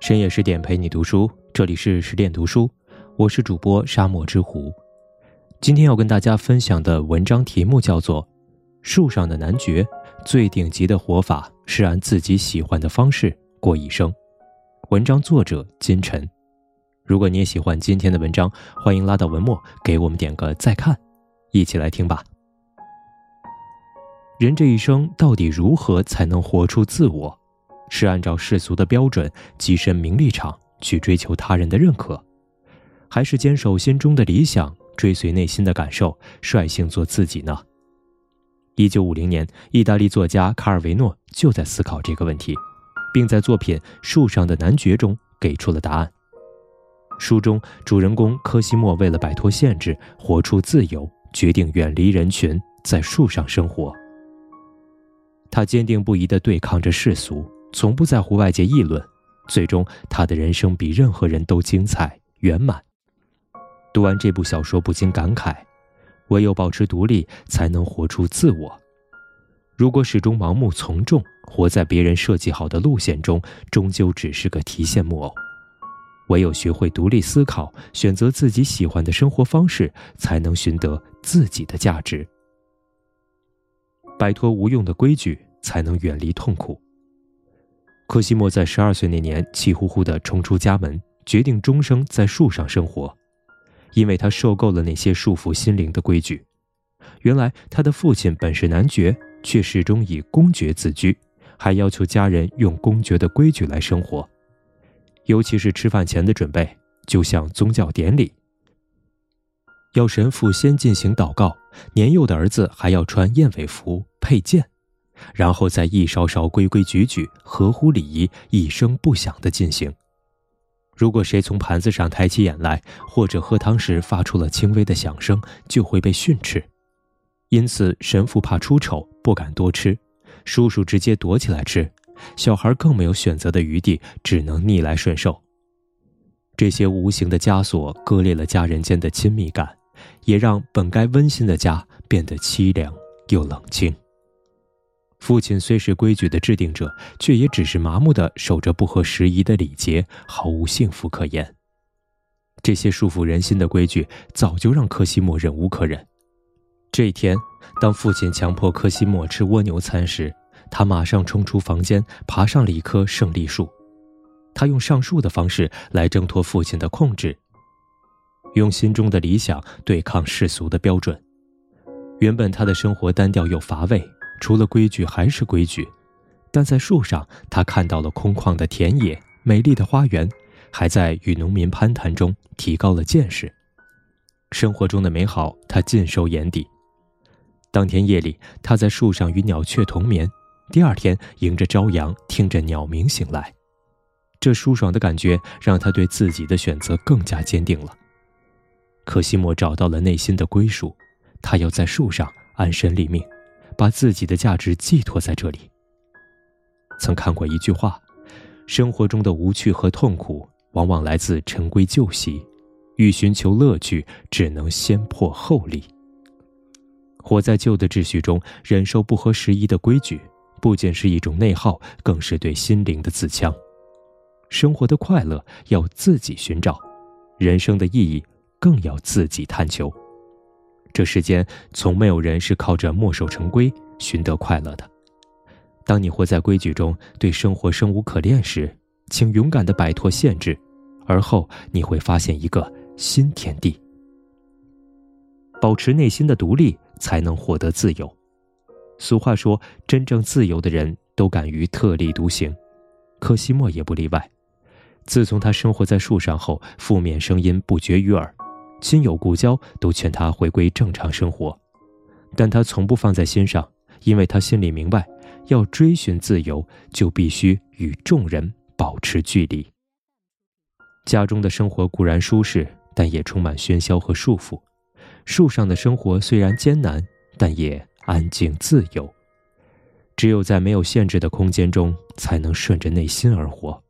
深夜十点陪你读书，这里是十点读书，我是主播沙漠之狐。今天要跟大家分享的文章题目叫做《树上的男爵》，最顶级的活法是按自己喜欢的方式过一生。文章作者金晨。如果你也喜欢今天的文章，欢迎拉到文末给我们点个再看，一起来听吧。人这一生到底如何才能活出自我？是按照世俗的标准跻身名利场去追求他人的认可，还是坚守心中的理想，追随内心的感受，率性做自己呢？一九五零年，意大利作家卡尔维诺就在思考这个问题，并在作品《树上的男爵》中给出了答案。书中主人公科西莫为了摆脱限制，活出自由，决定远离人群，在树上生活。他坚定不移地对抗着世俗，从不在乎外界议论。最终，他的人生比任何人都精彩圆满。读完这部小说，不禁感慨：唯有保持独立，才能活出自我。如果始终盲目从众，活在别人设计好的路线中，终究只是个提线木偶。唯有学会独立思考，选择自己喜欢的生活方式，才能寻得自己的价值。摆脱无用的规矩，才能远离痛苦。科西莫在十二岁那年，气呼呼地冲出家门，决定终生在树上生活，因为他受够了那些束缚心灵的规矩。原来他的父亲本是男爵，却始终以公爵自居，还要求家人用公爵的规矩来生活。尤其是吃饭前的准备，就像宗教典礼，要神父先进行祷告，年幼的儿子还要穿燕尾服、佩剑，然后再一勺勺规规矩矩、合乎礼仪、一声不响地进行。如果谁从盘子上抬起眼来，或者喝汤时发出了轻微的响声，就会被训斥。因此，神父怕出丑，不敢多吃，叔叔直接躲起来吃。小孩更没有选择的余地，只能逆来顺受。这些无形的枷锁割裂了家人间的亲密感，也让本该温馨的家变得凄凉又冷清。父亲虽是规矩的制定者，却也只是麻木地守着不合时宜的礼节，毫无幸福可言。这些束缚人心的规矩，早就让科西莫忍无可忍。这一天，当父亲强迫科西莫吃蜗牛餐时，他马上冲出房间，爬上了一棵胜利树。他用上树的方式来挣脱父亲的控制，用心中的理想对抗世俗的标准。原本他的生活单调又乏味，除了规矩还是规矩。但在树上，他看到了空旷的田野、美丽的花园，还在与农民攀谈中提高了见识。生活中的美好，他尽收眼底。当天夜里，他在树上与鸟雀同眠。第二天，迎着朝阳，听着鸟鸣醒来，这舒爽的感觉让他对自己的选择更加坚定了。可西莫找到了内心的归属，他要在树上安身立命，把自己的价值寄托在这里。曾看过一句话：生活中的无趣和痛苦，往往来自陈规旧习，欲寻求乐趣，只能先破后立。活在旧的秩序中，忍受不合时宜的规矩。不仅是一种内耗，更是对心灵的自戕。生活的快乐要自己寻找，人生的意义更要自己探求。这世间从没有人是靠着墨守成规寻得快乐的。当你活在规矩中，对生活生无可恋时，请勇敢地摆脱限制，而后你会发现一个新天地。保持内心的独立，才能获得自由。俗话说：“真正自由的人都敢于特立独行。”科西莫也不例外。自从他生活在树上后，负面声音不绝于耳，亲友故交都劝他回归正常生活，但他从不放在心上，因为他心里明白，要追寻自由，就必须与众人保持距离。家中的生活固然舒适，但也充满喧嚣和束缚；树上的生活虽然艰难，但也……安静自由，只有在没有限制的空间中，才能顺着内心而活。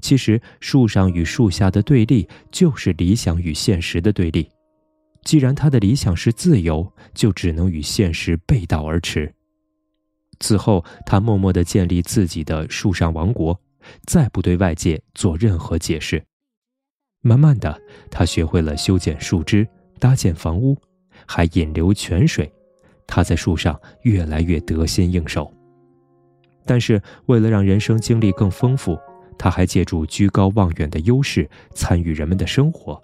其实，树上与树下的对立，就是理想与现实的对立。既然他的理想是自由，就只能与现实背道而驰。此后，他默默地建立自己的树上王国，再不对外界做任何解释。慢慢的，他学会了修剪树枝、搭建房屋，还引流泉水。他在树上越来越得心应手。但是，为了让人生经历更丰富，他还借助居高望远的优势参与人们的生活。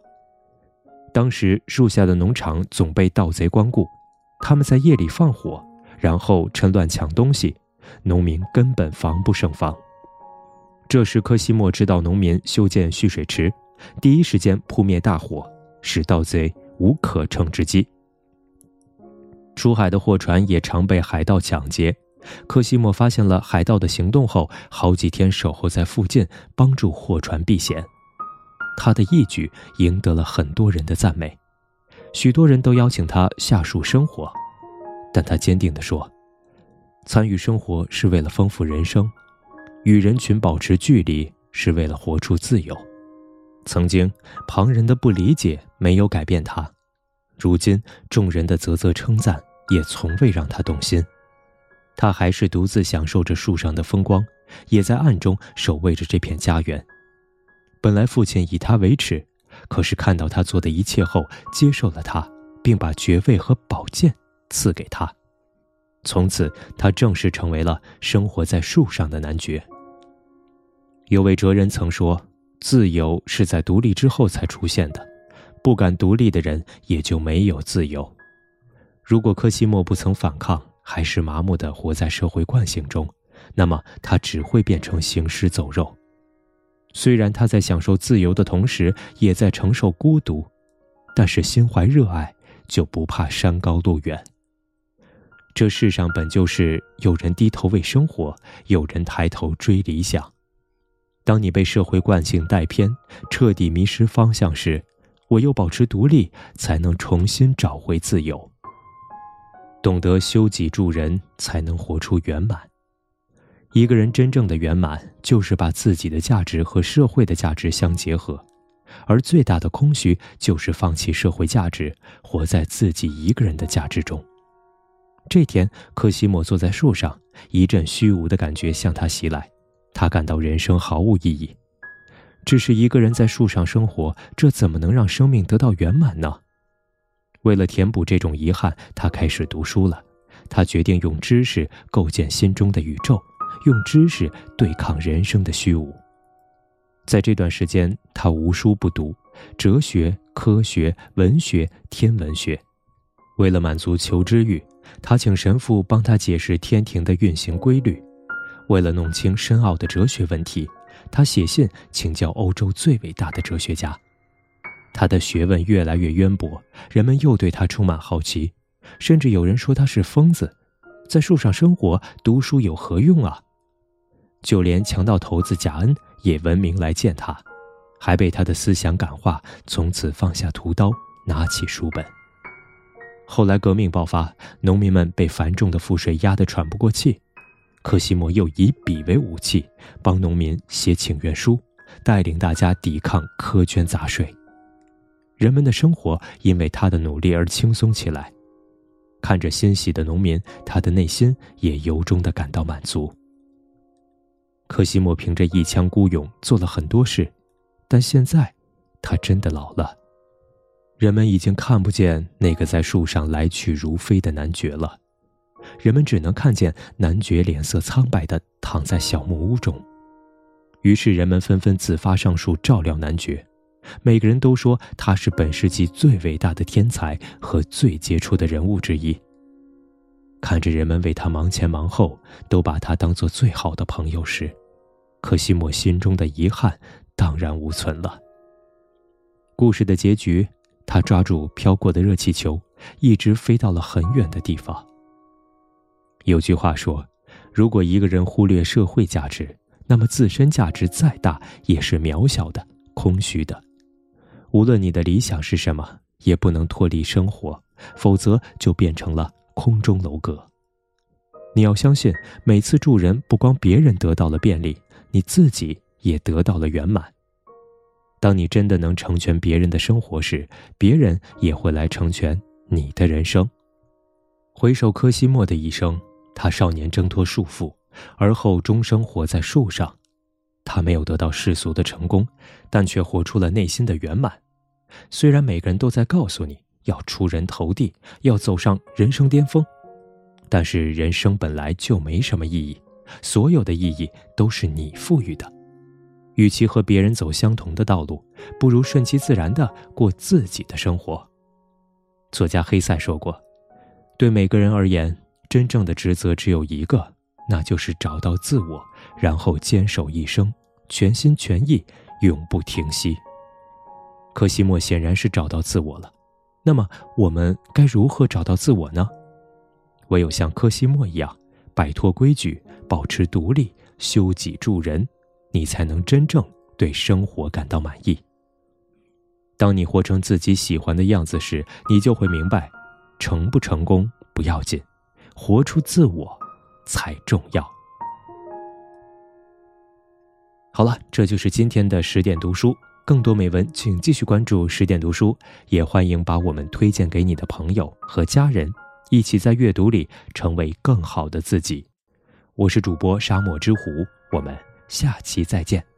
当时，树下的农场总被盗贼光顾，他们在夜里放火，然后趁乱抢东西，农民根本防不胜防。这时，科西莫知道农民修建蓄水池，第一时间扑灭大火，使盗贼无可乘之机。出海的货船也常被海盗抢劫。科西莫发现了海盗的行动后，好几天守候在附近，帮助货船避险。他的义举赢得了很多人的赞美，许多人都邀请他下树生活，但他坚定地说：“参与生活是为了丰富人生，与人群保持距离是为了活出自由。”曾经，旁人的不理解没有改变他，如今众人的啧啧称赞也从未让他动心。他还是独自享受着树上的风光，也在暗中守卫着这片家园。本来父亲以他为耻，可是看到他做的一切后，接受了他，并把爵位和宝剑赐给他。从此，他正式成为了生活在树上的男爵。有位哲人曾说：“自由是在独立之后才出现的，不敢独立的人也就没有自由。”如果科西莫不曾反抗，还是麻木的活在社会惯性中，那么他只会变成行尸走肉。虽然他在享受自由的同时，也在承受孤独，但是心怀热爱，就不怕山高路远。这世上本就是有人低头为生活，有人抬头追理想。当你被社会惯性带偏，彻底迷失方向时，唯有保持独立，才能重新找回自由。懂得修己助人，才能活出圆满。一个人真正的圆满，就是把自己的价值和社会的价值相结合，而最大的空虚，就是放弃社会价值，活在自己一个人的价值中。这天，科西莫坐在树上，一阵虚无的感觉向他袭来，他感到人生毫无意义。只是一个人在树上生活，这怎么能让生命得到圆满呢？为了填补这种遗憾，他开始读书了。他决定用知识构建心中的宇宙，用知识对抗人生的虚无。在这段时间，他无书不读，哲学、科学、文学、天文学。为了满足求知欲，他请神父帮他解释天庭的运行规律。为了弄清深奥的哲学问题，他写信请教欧洲最伟大的哲学家。他的学问越来越渊博，人们又对他充满好奇，甚至有人说他是疯子，在树上生活读书有何用啊？就连强盗头子贾恩也闻名来见他，还被他的思想感化，从此放下屠刀，拿起书本。后来革命爆发，农民们被繁重的赋税压得喘不过气，科西莫又以笔为武器，帮农民写请愿书，带领大家抵抗苛捐杂税。人们的生活因为他的努力而轻松起来，看着欣喜的农民，他的内心也由衷的感到满足。科西莫凭着一腔孤勇做了很多事，但现在，他真的老了。人们已经看不见那个在树上来去如飞的男爵了，人们只能看见男爵脸色苍白的躺在小木屋中。于是人们纷纷自发上树照料男爵。每个人都说他是本世纪最伟大的天才和最杰出的人物之一。看着人们为他忙前忙后，都把他当做最好的朋友时，可西莫心中的遗憾荡然无存了。故事的结局，他抓住飘过的热气球，一直飞到了很远的地方。有句话说：“如果一个人忽略社会价值，那么自身价值再大也是渺小的、空虚的。”无论你的理想是什么，也不能脱离生活，否则就变成了空中楼阁。你要相信，每次助人，不光别人得到了便利，你自己也得到了圆满。当你真的能成全别人的生活时，别人也会来成全你的人生。回首柯西莫的一生，他少年挣脱束缚，而后终生活在树上。他没有得到世俗的成功，但却活出了内心的圆满。虽然每个人都在告诉你要出人头地，要走上人生巅峰，但是人生本来就没什么意义，所有的意义都是你赋予的。与其和别人走相同的道路，不如顺其自然的过自己的生活。作家黑塞说过：“对每个人而言，真正的职责只有一个，那就是找到自我，然后坚守一生，全心全意，永不停息。”柯西莫显然是找到自我了，那么我们该如何找到自我呢？唯有像柯西莫一样，摆脱规矩，保持独立，修己助人，你才能真正对生活感到满意。当你活成自己喜欢的样子时，你就会明白，成不成功不要紧，活出自我才重要。好了，这就是今天的十点读书。更多美文，请继续关注十点读书，也欢迎把我们推荐给你的朋友和家人，一起在阅读里成为更好的自己。我是主播沙漠之狐，我们下期再见。